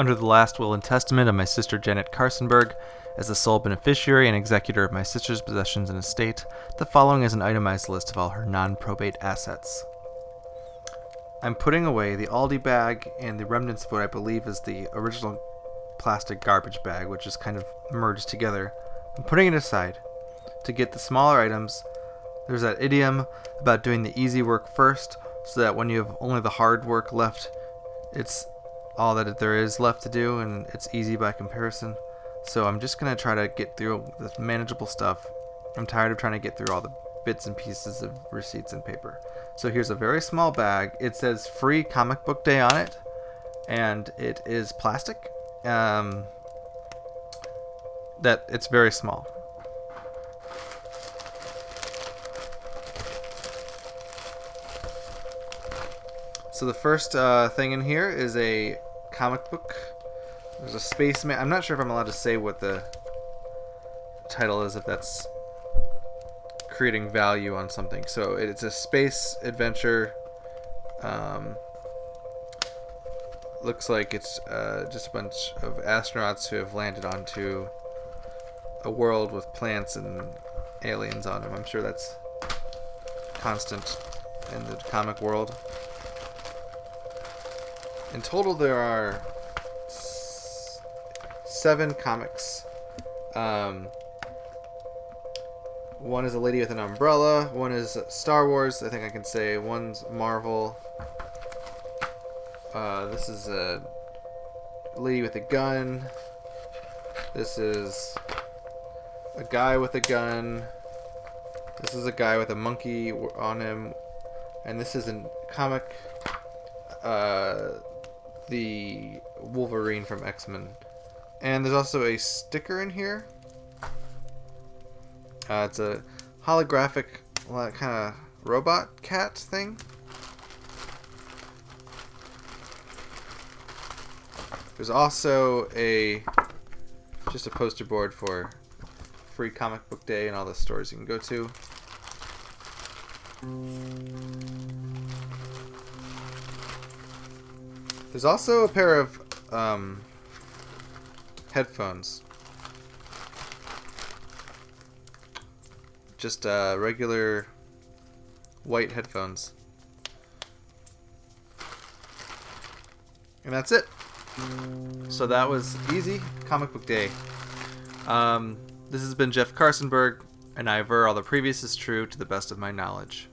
Under the last will and testament of my sister Janet Carsenberg, as the sole beneficiary and executor of my sister's possessions and estate, the following is an itemized list of all her non probate assets. I'm putting away the Aldi bag and the remnants of what I believe is the original plastic garbage bag, which is kind of merged together. I'm putting it aside to get the smaller items. There's that idiom about doing the easy work first, so that when you have only the hard work left, it's all that there is left to do, and it's easy by comparison. So I'm just gonna try to get through this manageable stuff. I'm tired of trying to get through all the bits and pieces of receipts and paper. So here's a very small bag. It says free comic book day on it, and it is plastic. Um, that it's very small. So the first uh, thing in here is a comic book. There's a spaceman. I'm not sure if I'm allowed to say what the title is, if that's creating value on something. So it's a space adventure. Um, looks like it's uh, just a bunch of astronauts who have landed onto a world with plants and aliens on them. I'm sure that's constant in the comic world. In total, there are s- seven comics. Um, one is a lady with an umbrella. One is Star Wars. I think I can say one's Marvel. Uh, this is a lady with a gun. This is a guy with a gun. This is a guy with a monkey on him, and this is a comic. Uh, the Wolverine from X Men, and there's also a sticker in here. Uh, it's a holographic, kind of robot cat thing. There's also a just a poster board for free comic book day and all the stores you can go to. There's also a pair of um, headphones. Just uh, regular white headphones. And that's it. So that was easy. Comic book day. Um, this has been Jeff Carsonberg, and I aver all the previous is true to the best of my knowledge.